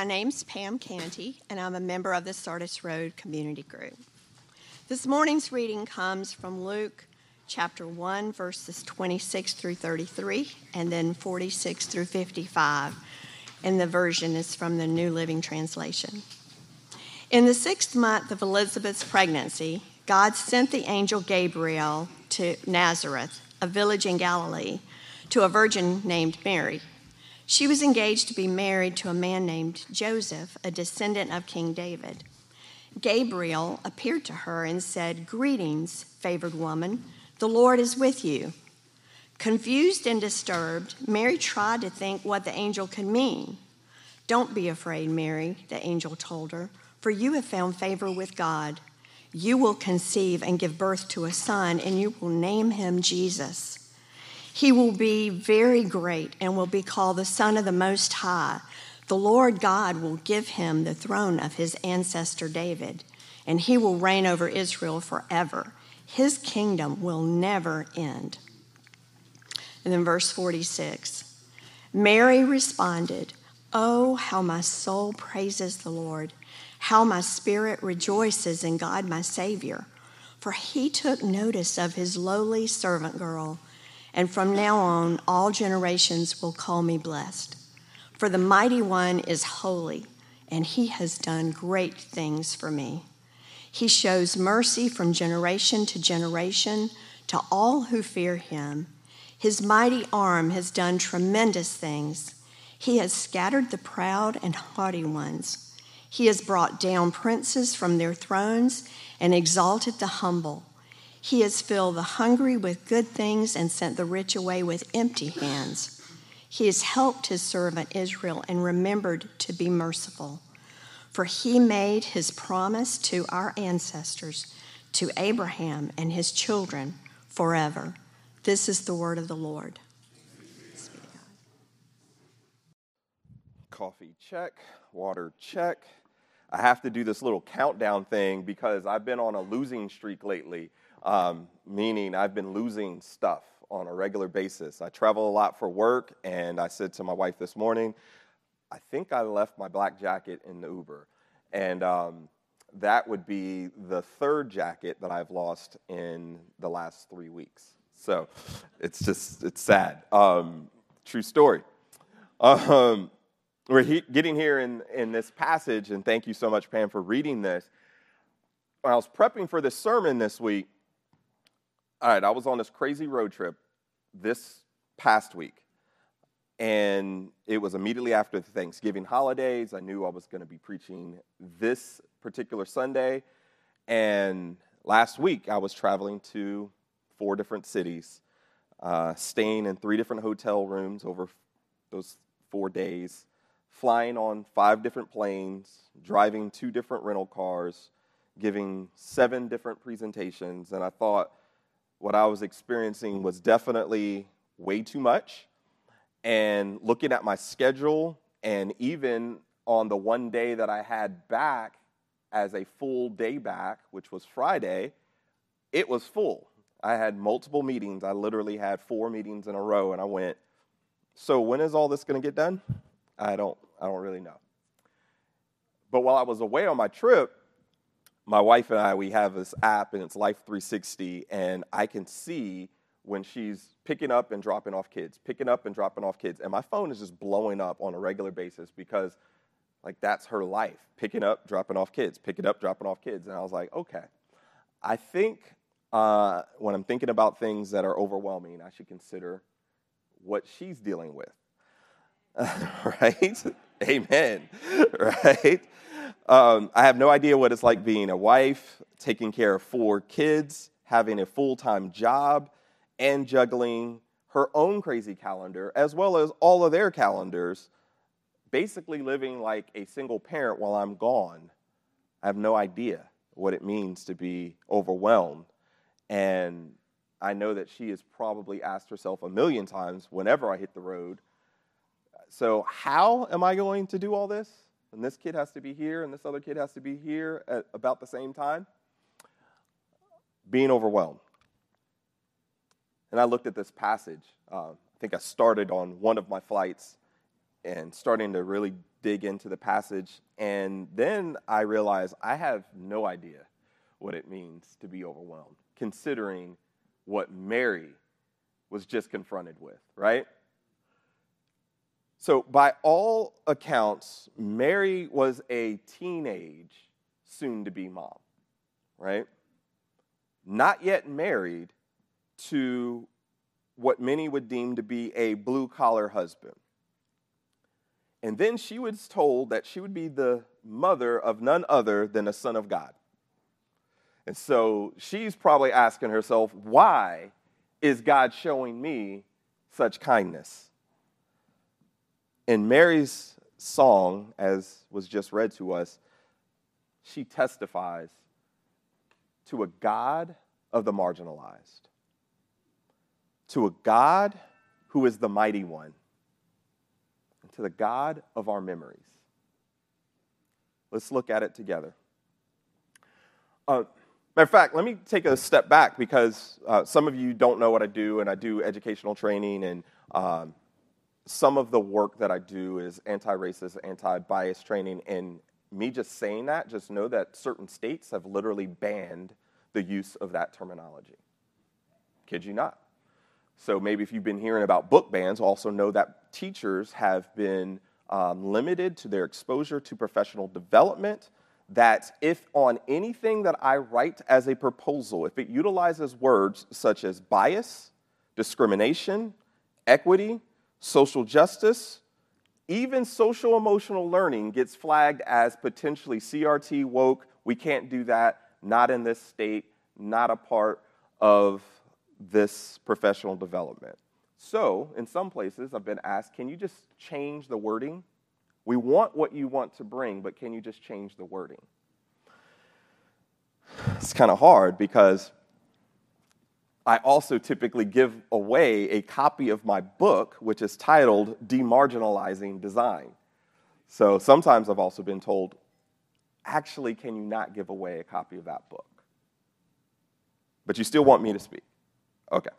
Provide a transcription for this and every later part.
My name's Pam Canty, and I'm a member of the Sardis Road Community Group. This morning's reading comes from Luke chapter 1, verses 26 through 33, and then 46 through 55. And the version is from the New Living Translation. In the sixth month of Elizabeth's pregnancy, God sent the angel Gabriel to Nazareth, a village in Galilee, to a virgin named Mary. She was engaged to be married to a man named Joseph, a descendant of King David. Gabriel appeared to her and said, Greetings, favored woman, the Lord is with you. Confused and disturbed, Mary tried to think what the angel could mean. Don't be afraid, Mary, the angel told her, for you have found favor with God. You will conceive and give birth to a son, and you will name him Jesus. He will be very great and will be called the Son of the Most High. The Lord God will give him the throne of his ancestor David, and he will reign over Israel forever. His kingdom will never end. And then verse 46 Mary responded, Oh, how my soul praises the Lord, how my spirit rejoices in God my Savior, for he took notice of his lowly servant girl and from now on, all generations will call me blessed. For the mighty one is holy, and he has done great things for me. He shows mercy from generation to generation to all who fear him. His mighty arm has done tremendous things. He has scattered the proud and haughty ones. He has brought down princes from their thrones and exalted the humble. He has filled the hungry with good things and sent the rich away with empty hands. He has helped his servant Israel and remembered to be merciful. For he made his promise to our ancestors, to Abraham and his children forever. This is the word of the Lord. Coffee check, water check. I have to do this little countdown thing because I've been on a losing streak lately um, meaning I've been losing stuff on a regular basis. I travel a lot for work, and I said to my wife this morning, I think I left my black jacket in the Uber. And um, that would be the third jacket that I've lost in the last three weeks. So it's just, it's sad. Um, true story. Um, we're he- getting here in, in this passage, and thank you so much, Pam, for reading this. When I was prepping for this sermon this week, all right, I was on this crazy road trip this past week. And it was immediately after the Thanksgiving holidays. I knew I was going to be preaching this particular Sunday. And last week, I was traveling to four different cities, uh, staying in three different hotel rooms over those four days, flying on five different planes, driving two different rental cars, giving seven different presentations. And I thought, what I was experiencing was definitely way too much. And looking at my schedule, and even on the one day that I had back as a full day back, which was Friday, it was full. I had multiple meetings. I literally had four meetings in a row, and I went, So when is all this going to get done? I don't, I don't really know. But while I was away on my trip, my wife and I, we have this app and it's Life 360, and I can see when she's picking up and dropping off kids, picking up and dropping off kids. And my phone is just blowing up on a regular basis because, like, that's her life picking up, dropping off kids, picking up, dropping off kids. And I was like, okay, I think uh, when I'm thinking about things that are overwhelming, I should consider what she's dealing with. right? Amen. right? Um, I have no idea what it's like being a wife, taking care of four kids, having a full time job, and juggling her own crazy calendar, as well as all of their calendars, basically living like a single parent while I'm gone. I have no idea what it means to be overwhelmed. And I know that she has probably asked herself a million times whenever I hit the road. So, how am I going to do all this? And this kid has to be here, and this other kid has to be here at about the same time. Being overwhelmed. And I looked at this passage. Uh, I think I started on one of my flights and starting to really dig into the passage, and then I realized I have no idea what it means to be overwhelmed, considering what Mary was just confronted with, right? So, by all accounts, Mary was a teenage, soon to be mom, right? Not yet married to what many would deem to be a blue collar husband. And then she was told that she would be the mother of none other than a son of God. And so she's probably asking herself, why is God showing me such kindness? In Mary's song, as was just read to us, she testifies to a God of the marginalized, to a God who is the mighty one, and to the God of our memories. Let's look at it together. Uh, matter of fact, let me take a step back because uh, some of you don't know what I do, and I do educational training, and um, some of the work that I do is anti racist, anti bias training. And me just saying that, just know that certain states have literally banned the use of that terminology. Kid you not. So maybe if you've been hearing about book bans, also know that teachers have been um, limited to their exposure to professional development. That if on anything that I write as a proposal, if it utilizes words such as bias, discrimination, equity, social justice, even social emotional learning gets flagged as potentially CRT woke. We can't do that, not in this state, not a part of this professional development. So, in some places, I've been asked, can you just change the wording? We want what you want to bring, but can you just change the wording? It's kind of hard because I also typically give away a copy of my book, which is titled Demarginalizing Design. So sometimes I've also been told, actually, can you not give away a copy of that book? But you still want me to speak. Okay.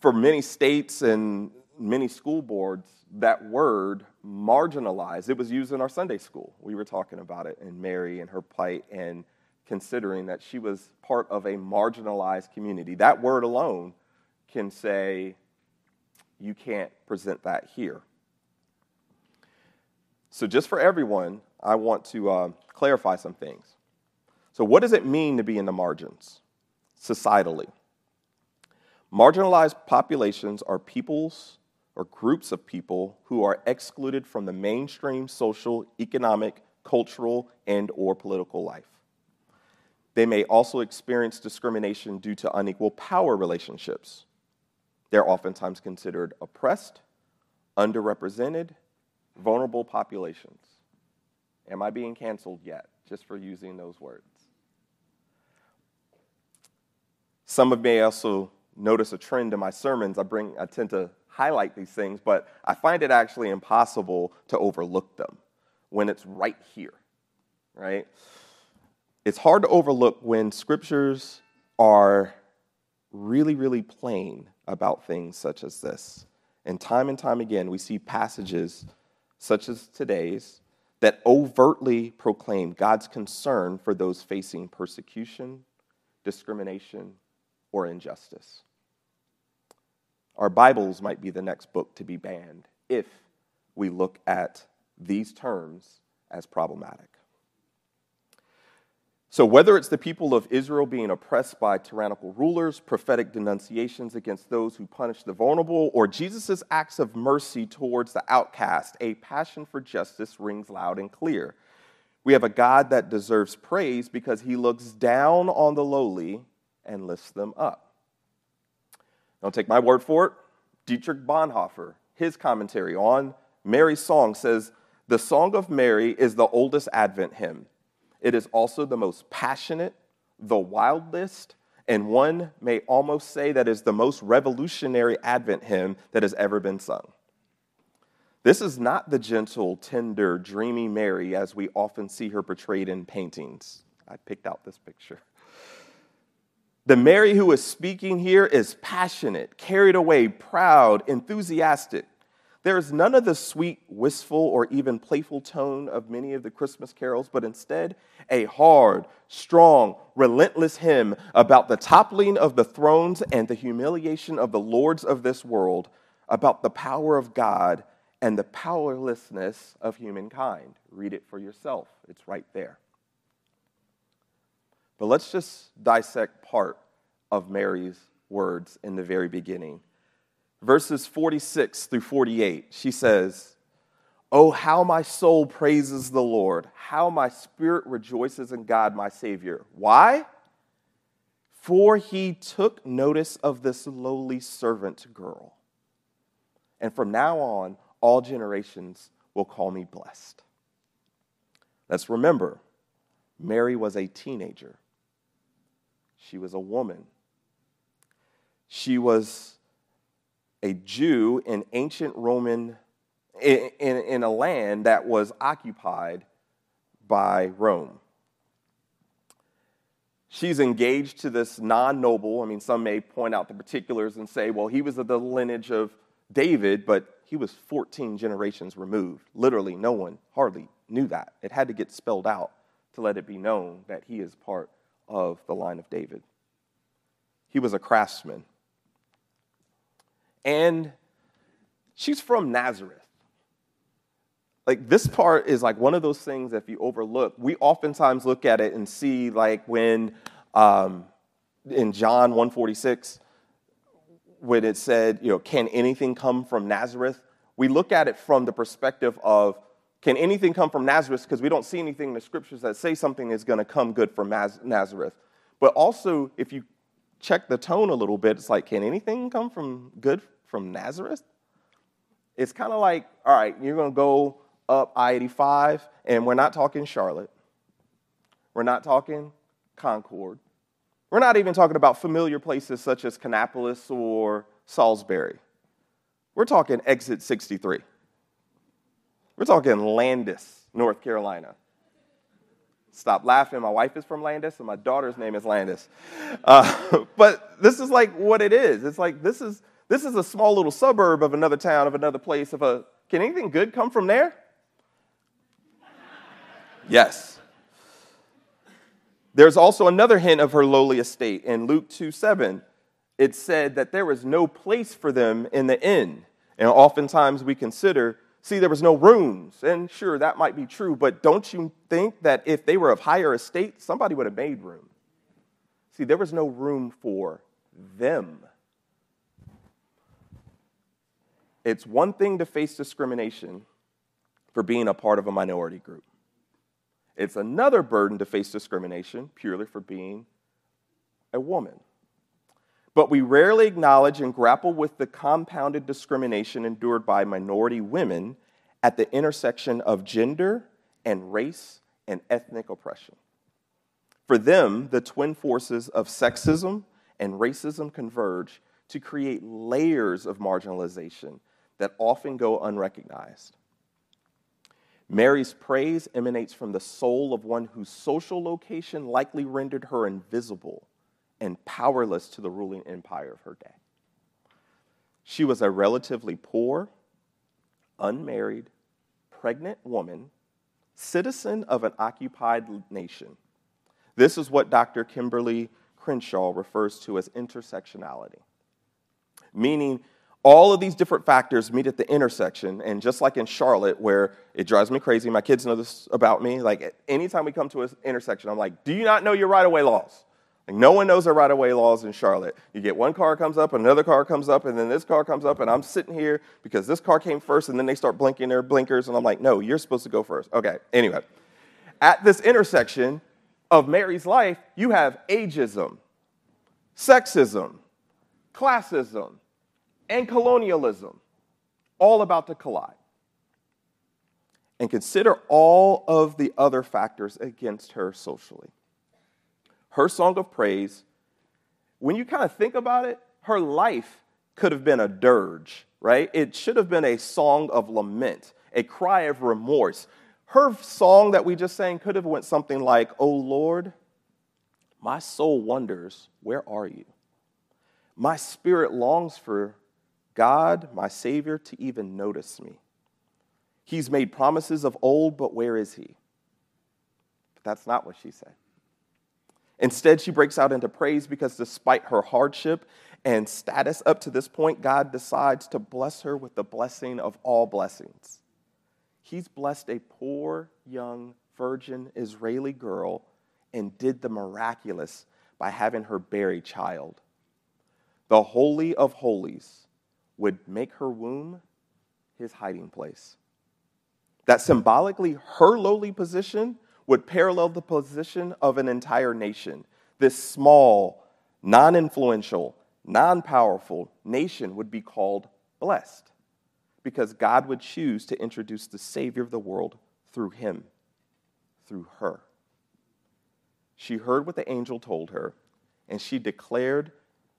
For many states and many school boards, that word marginalized, it was used in our Sunday school. We were talking about it and Mary and her plight and considering that she was part of a marginalized community. That word alone can say, you can't present that here. So, just for everyone, I want to uh, clarify some things. So, what does it mean to be in the margins? societally. Marginalized populations are peoples or groups of people who are excluded from the mainstream social, economic, cultural, and or political life. They may also experience discrimination due to unequal power relationships. They're oftentimes considered oppressed, underrepresented, vulnerable populations. Am I being canceled yet just for using those words? Some of may also notice a trend in my sermons. I bring, I tend to highlight these things, but I find it actually impossible to overlook them when it's right here, right? It's hard to overlook when scriptures are really, really plain about things such as this. And time and time again, we see passages such as today's that overtly proclaim God's concern for those facing persecution, discrimination, or injustice. Our Bibles might be the next book to be banned if we look at these terms as problematic. So, whether it's the people of Israel being oppressed by tyrannical rulers, prophetic denunciations against those who punish the vulnerable, or Jesus' acts of mercy towards the outcast, a passion for justice rings loud and clear. We have a God that deserves praise because he looks down on the lowly and lifts them up. Don't take my word for it. Dietrich Bonhoeffer, his commentary on Mary's song says, The Song of Mary is the oldest Advent hymn. It is also the most passionate, the wildest, and one may almost say that is the most revolutionary Advent hymn that has ever been sung. This is not the gentle, tender, dreamy Mary as we often see her portrayed in paintings. I picked out this picture. The Mary who is speaking here is passionate, carried away, proud, enthusiastic. There is none of the sweet, wistful, or even playful tone of many of the Christmas carols, but instead a hard, strong, relentless hymn about the toppling of the thrones and the humiliation of the lords of this world, about the power of God and the powerlessness of humankind. Read it for yourself, it's right there. But let's just dissect part of Mary's words in the very beginning verses 46 through 48, she says, Oh, how my soul praises the Lord, how my spirit rejoices in God, my Savior. Why? For he took notice of this lowly servant girl. And from now on, all generations will call me blessed. Let's remember, Mary was a teenager. She was a woman. She was a Jew in ancient Roman, in, in, in a land that was occupied by Rome. She's engaged to this non noble. I mean, some may point out the particulars and say, well, he was of the lineage of David, but he was 14 generations removed. Literally, no one hardly knew that. It had to get spelled out to let it be known that he is part of the line of David. He was a craftsman and she's from Nazareth. Like this part is like one of those things if you overlook, we oftentimes look at it and see like when um, in John 146, when it said, you know, can anything come from Nazareth? We look at it from the perspective of can anything come from Nazareth? Because we don't see anything in the scriptures that say something is going to come good from Nazareth. But also, if you check the tone a little bit, it's like, can anything come from good from Nazareth? It's kind of like, all right, you're going to go up I 85, and we're not talking Charlotte. We're not talking Concord. We're not even talking about familiar places such as Kannapolis or Salisbury. We're talking exit 63. We're talking Landis, North Carolina. Stop laughing. My wife is from Landis, and my daughter's name is Landis. Uh, but this is like what it is. It's like this is this is a small little suburb of another town, of another place. Of a can anything good come from there? yes. There's also another hint of her lowly estate in Luke 2 7. It said that there was no place for them in the inn. And oftentimes we consider See, there was no rooms. And sure, that might be true, but don't you think that if they were of higher estate, somebody would have made room? See, there was no room for them. It's one thing to face discrimination for being a part of a minority group. It's another burden to face discrimination purely for being a woman. But we rarely acknowledge and grapple with the compounded discrimination endured by minority women at the intersection of gender and race and ethnic oppression. For them, the twin forces of sexism and racism converge to create layers of marginalization that often go unrecognized. Mary's praise emanates from the soul of one whose social location likely rendered her invisible and powerless to the ruling empire of her day. She was a relatively poor, unmarried, pregnant woman, citizen of an occupied nation. This is what Dr. Kimberly Crenshaw refers to as intersectionality, meaning all of these different factors meet at the intersection. And just like in Charlotte, where it drives me crazy, my kids know this about me. Like, anytime we come to an intersection, I'm like, do you not know your right of way laws? Like no one knows the right of way laws in Charlotte. You get one car comes up, another car comes up, and then this car comes up, and I'm sitting here because this car came first, and then they start blinking their blinkers, and I'm like, no, you're supposed to go first. Okay, anyway. At this intersection of Mary's life, you have ageism, sexism, classism, and colonialism all about to collide. And consider all of the other factors against her socially her song of praise, when you kind of think about it, her life could have been a dirge, right? It should have been a song of lament, a cry of remorse. Her song that we just sang could have went something like, "Oh Lord, my soul wonders, where are you? My spirit longs for God, my Savior, to even notice me? He's made promises of old, but where is he? But that's not what she said. Instead, she breaks out into praise because despite her hardship and status up to this point, God decides to bless her with the blessing of all blessings. He's blessed a poor, young, virgin Israeli girl and did the miraculous by having her bear a child. The Holy of Holies would make her womb his hiding place. That symbolically, her lowly position would parallel the position of an entire nation. This small, non influential, non powerful nation would be called blessed because God would choose to introduce the Savior of the world through him, through her. She heard what the angel told her, and she declared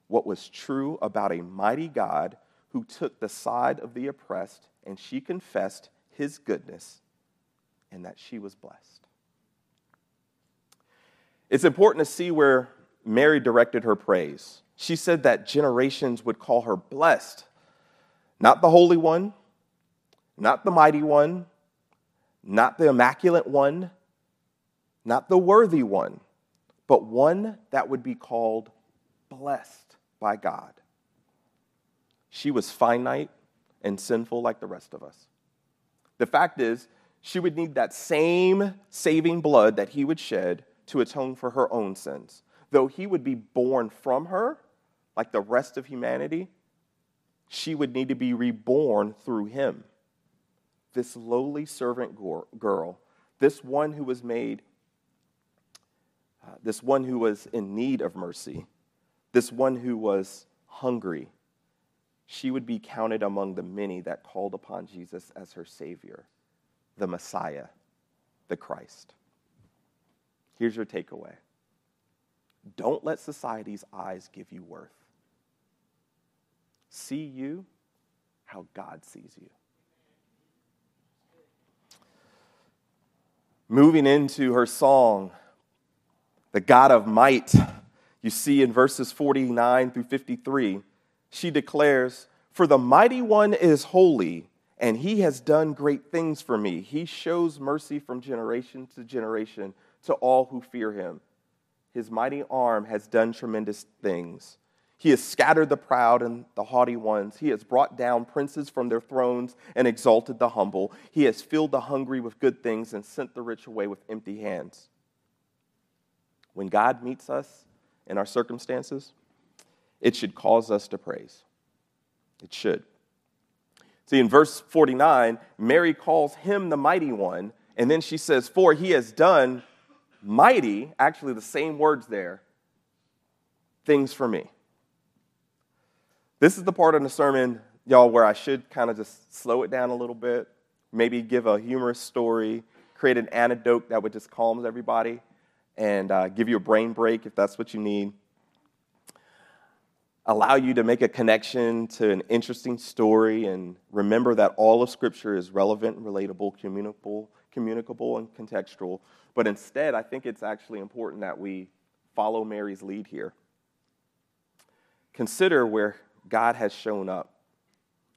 what was true about a mighty God who took the side of the oppressed, and she confessed his goodness and that she was blessed. It's important to see where Mary directed her praise. She said that generations would call her blessed, not the Holy One, not the Mighty One, not the Immaculate One, not the Worthy One, but one that would be called blessed by God. She was finite and sinful like the rest of us. The fact is, she would need that same saving blood that he would shed to atone for her own sins. Though he would be born from her, like the rest of humanity, she would need to be reborn through him. This lowly servant girl, this one who was made, uh, this one who was in need of mercy, this one who was hungry, she would be counted among the many that called upon Jesus as her Savior, the Messiah, the Christ. Here's your takeaway don't let society's eyes give you worth. See you how God sees you. Moving into her song, The God of Might, you see in verses 49 through 53, she declares, For the mighty one is holy, and he has done great things for me. He shows mercy from generation to generation to all who fear him. His mighty arm has done tremendous things. He has scattered the proud and the haughty ones. He has brought down princes from their thrones and exalted the humble. He has filled the hungry with good things and sent the rich away with empty hands. When God meets us in our circumstances, it should cause us to praise. It should. See, in verse 49, Mary calls him the mighty one, and then she says, For he has done mighty, actually the same words there, things for me. This is the part of the sermon, y'all, where I should kind of just slow it down a little bit, maybe give a humorous story, create an anecdote that would just calm everybody, and uh, give you a brain break if that's what you need. Allow you to make a connection to an interesting story and remember that all of Scripture is relevant, relatable, communicable, communicable, and contextual but instead, I think it's actually important that we follow Mary's lead here. Consider where God has shown up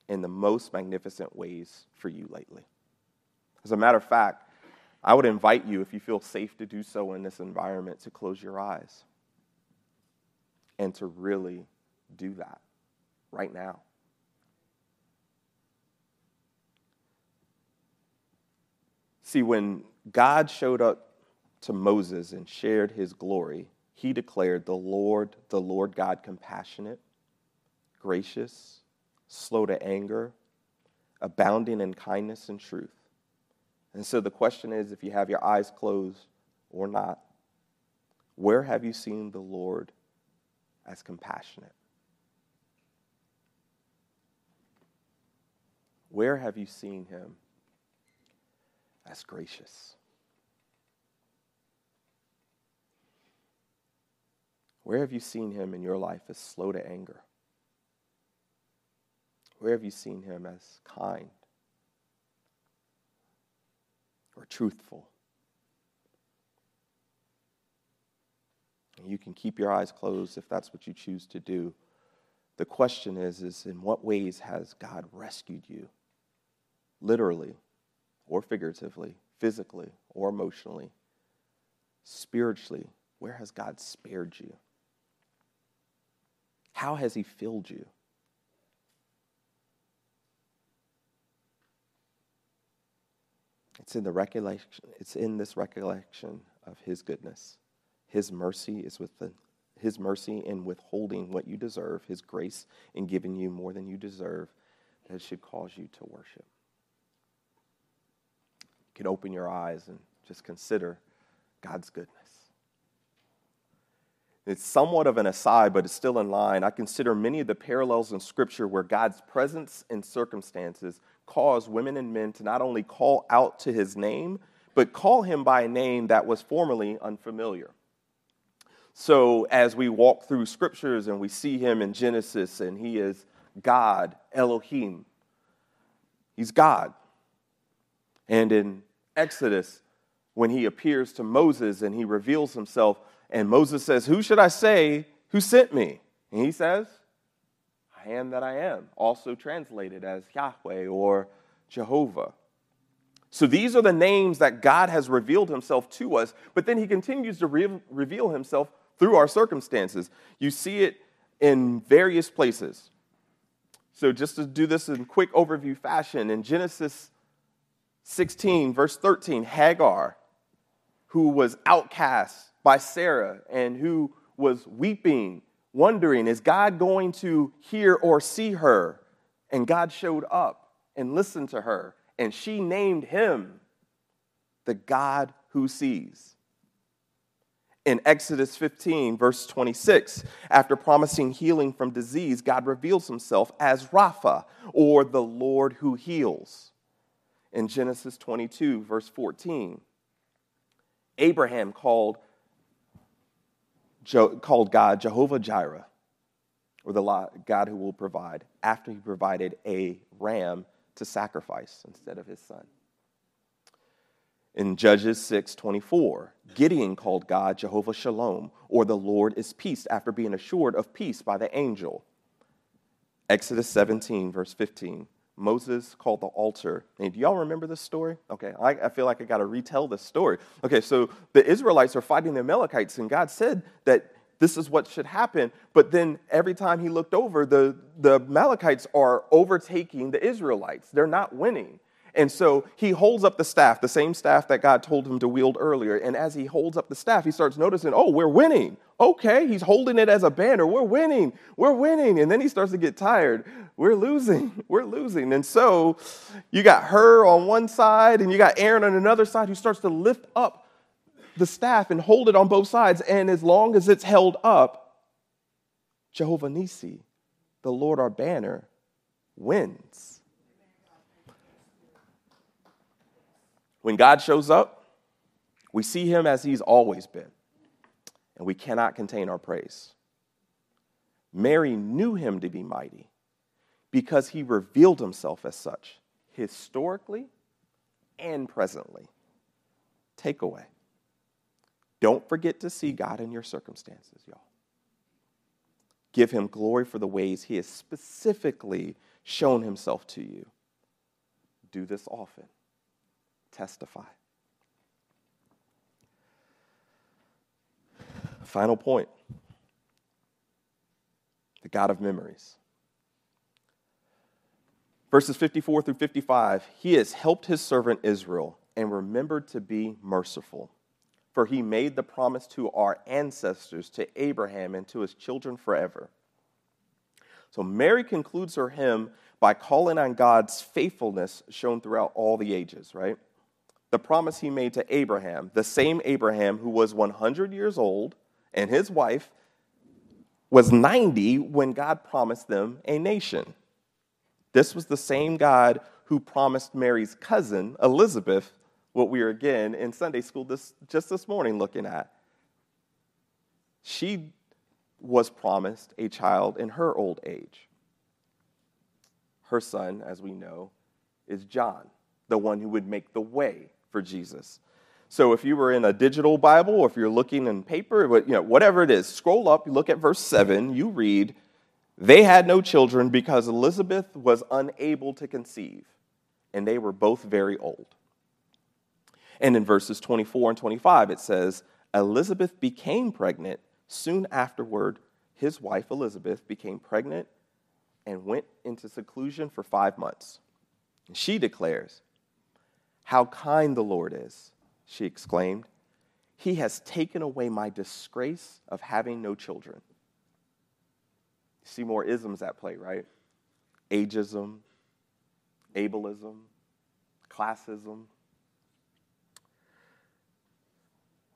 in the most magnificent ways for you lately. As a matter of fact, I would invite you, if you feel safe to do so in this environment, to close your eyes and to really do that right now. See, when God showed up to Moses and shared his glory, he declared, The Lord, the Lord God, compassionate, gracious, slow to anger, abounding in kindness and truth. And so the question is if you have your eyes closed or not, where have you seen the Lord as compassionate? Where have you seen him as gracious? Where have you seen him in your life as slow to anger? Where have you seen him as kind or truthful? You can keep your eyes closed if that's what you choose to do. The question is, is in what ways has God rescued you? Literally or figuratively, physically or emotionally, spiritually, where has God spared you? How has He filled you? It's in the recollection, it's in this recollection of his goodness. His mercy is with the, his mercy in withholding what you deserve, his grace in giving you more than you deserve, that should cause you to worship. Can open your eyes and just consider God's goodness. It's somewhat of an aside, but it's still in line. I consider many of the parallels in Scripture where God's presence and circumstances cause women and men to not only call out to his name, but call him by a name that was formerly unfamiliar. So, as we walk through scriptures and we see him in Genesis, and he is God, Elohim, he's God. And in Exodus, when he appears to Moses and he reveals himself, and Moses says, Who should I say who sent me? And he says, I am that I am, also translated as Yahweh or Jehovah. So these are the names that God has revealed himself to us, but then he continues to re- reveal himself through our circumstances. You see it in various places. So just to do this in quick overview fashion, in Genesis 16, verse 13, Hagar, who was outcast by Sarah and who was weeping wondering, is God going to hear or see her? And God showed up and listened to her, and she named him the God who sees. In Exodus 15, verse 26, after promising healing from disease, God reveals himself as Rapha, or the Lord who heals. In Genesis 22, verse 14, Abraham called called God Jehovah Jireh, or the God who will provide, after he provided a ram to sacrifice instead of his son. In Judges 6:24, Gideon called God Jehovah Shalom, or the Lord is peace, after being assured of peace by the angel. Exodus 17, verse 15, Moses called the altar. And do y'all remember this story? Okay, I, I feel like I got to retell this story. Okay, so the Israelites are fighting the Amalekites, and God said that this is what should happen. But then every time he looked over, the, the Amalekites are overtaking the Israelites. They're not winning. And so he holds up the staff, the same staff that God told him to wield earlier. And as he holds up the staff, he starts noticing, oh, we're winning. Okay, he's holding it as a banner. We're winning. We're winning. And then he starts to get tired. We're losing. We're losing. And so you got Hur on one side and you got Aaron on another side who starts to lift up the staff and hold it on both sides. And as long as it's held up, Jehovah Nissi, the Lord our banner, wins. When God shows up, we see him as he's always been, and we cannot contain our praise. Mary knew him to be mighty because he revealed himself as such, historically and presently. Takeaway don't forget to see God in your circumstances, y'all. Give him glory for the ways he has specifically shown himself to you. Do this often testify. Final point the God of memories. Verses 54 through 55 He has helped his servant Israel and remembered to be merciful. For he made the promise to our ancestors, to Abraham, and to his children forever. So Mary concludes her hymn by calling on God's faithfulness shown throughout all the ages, right? The promise he made to Abraham, the same Abraham who was 100 years old and his wife was 90 when God promised them a nation. This was the same God who promised Mary's cousin, Elizabeth, what we are again in Sunday school this, just this morning looking at. She was promised a child in her old age. Her son, as we know, is John, the one who would make the way for Jesus. So if you were in a digital Bible or if you're looking in paper, you know, whatever it is, scroll up, you look at verse 7, you read, They had no children because Elizabeth was unable to conceive, and they were both very old. And in verses 24 and 25, it says, Elizabeth became pregnant. Soon afterward, his wife Elizabeth became pregnant and went into seclusion for five months. And she declares, How kind the Lord is, she exclaimed. He has taken away my disgrace of having no children. See more isms at play, right? Ageism, ableism, classism.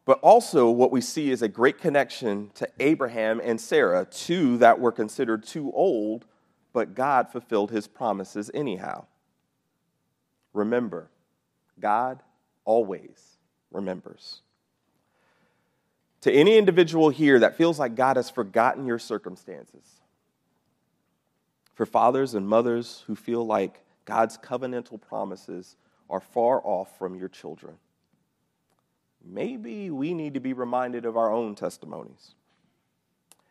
But also, what we see is a great connection to Abraham and Sarah, two that were considered too old, but God fulfilled his promises anyhow. Remember, God always remembers. To any individual here that feels like God has forgotten your circumstances, for fathers and mothers who feel like God's covenantal promises are far off from your children, maybe we need to be reminded of our own testimonies.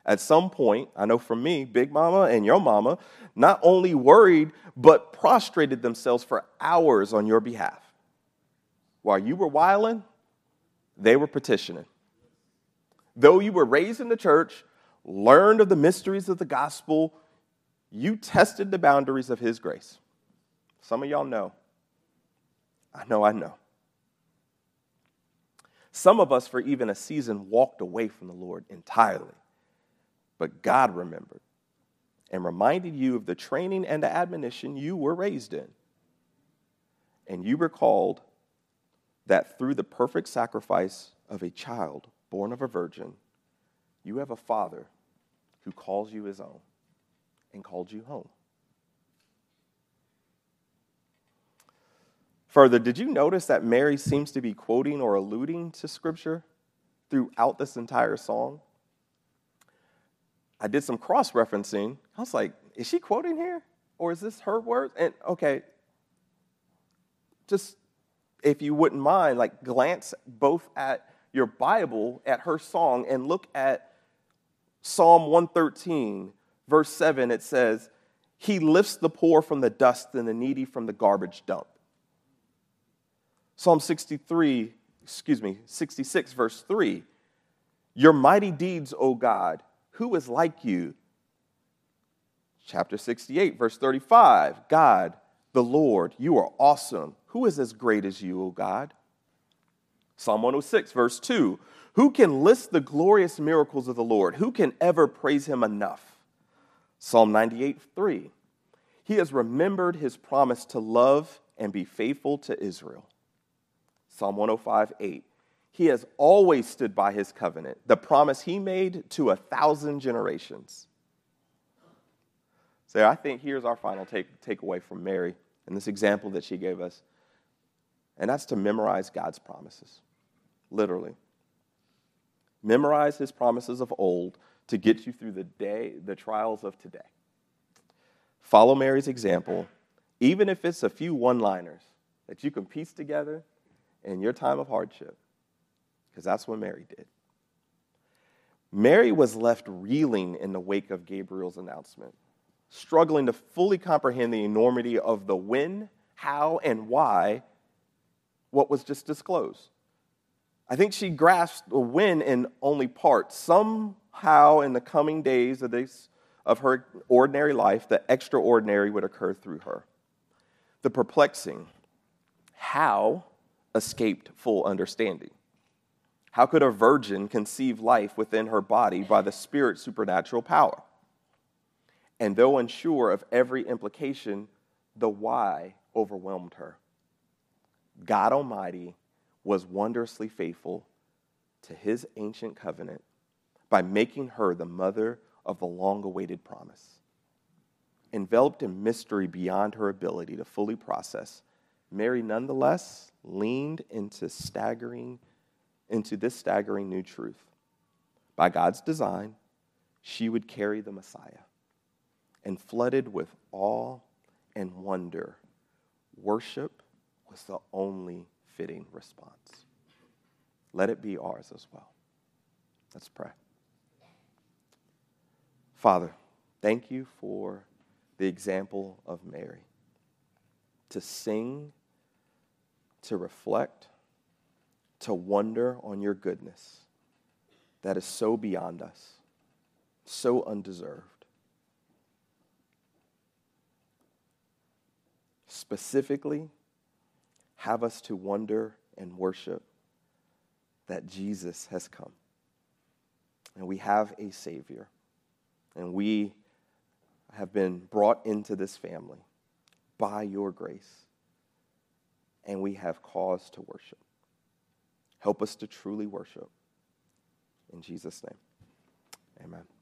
At some point, I know from me, Big Mama and your mama not only worried, but prostrated themselves for hours on your behalf. While you were whiling, they were petitioning. Though you were raised in the church, learned of the mysteries of the gospel, you tested the boundaries of His grace. Some of y'all know. I know, I know. Some of us, for even a season, walked away from the Lord entirely. But God remembered and reminded you of the training and the admonition you were raised in. And you recalled that through the perfect sacrifice of a child born of a virgin, you have a father who calls you his own and called you home. Further, did you notice that Mary seems to be quoting or alluding to Scripture throughout this entire song? I did some cross referencing. I was like, is she quoting here? Or is this her words? And okay, just if you wouldn't mind, like glance both at your Bible, at her song, and look at Psalm 113, verse 7. It says, He lifts the poor from the dust and the needy from the garbage dump. Psalm 63, excuse me, 66, verse 3. Your mighty deeds, O God, who is like you? Chapter 68, verse 35. God, the Lord, you are awesome. Who is as great as you, O God? Psalm 106, verse 2. Who can list the glorious miracles of the Lord? Who can ever praise him enough? Psalm 98, 3. He has remembered his promise to love and be faithful to Israel. Psalm 105, 8. He has always stood by his covenant, the promise he made to a thousand generations. So I think here's our final take, takeaway from Mary and this example that she gave us. And that's to memorize God's promises, literally. Memorize his promises of old to get you through the day, the trials of today. Follow Mary's example, even if it's a few one liners that you can piece together in your time of hardship because that's what Mary did. Mary was left reeling in the wake of Gabriel's announcement, struggling to fully comprehend the enormity of the when, how, and why what was just disclosed. I think she grasped the when in only part. Somehow, in the coming days of, this, of her ordinary life, the extraordinary would occur through her. The perplexing how escaped full understanding. How could a virgin conceive life within her body by the Spirit's supernatural power? And though unsure of every implication, the why overwhelmed her. God Almighty was wondrously faithful to his ancient covenant by making her the mother of the long awaited promise. Enveloped in mystery beyond her ability to fully process, Mary nonetheless leaned into staggering into this staggering new truth. By God's design, she would carry the Messiah. And flooded with awe and wonder, worship was the only fitting response. Let it be ours as well. Let's pray. Father, Thank you for the example of Mary to sing, to reflect, to wonder on your goodness that is so beyond us, so undeserved. Specifically, have us to wonder and worship that Jesus has come. And we have a Savior. And we have been brought into this family by your grace. And we have cause to worship. Help us to truly worship. In Jesus' name, amen.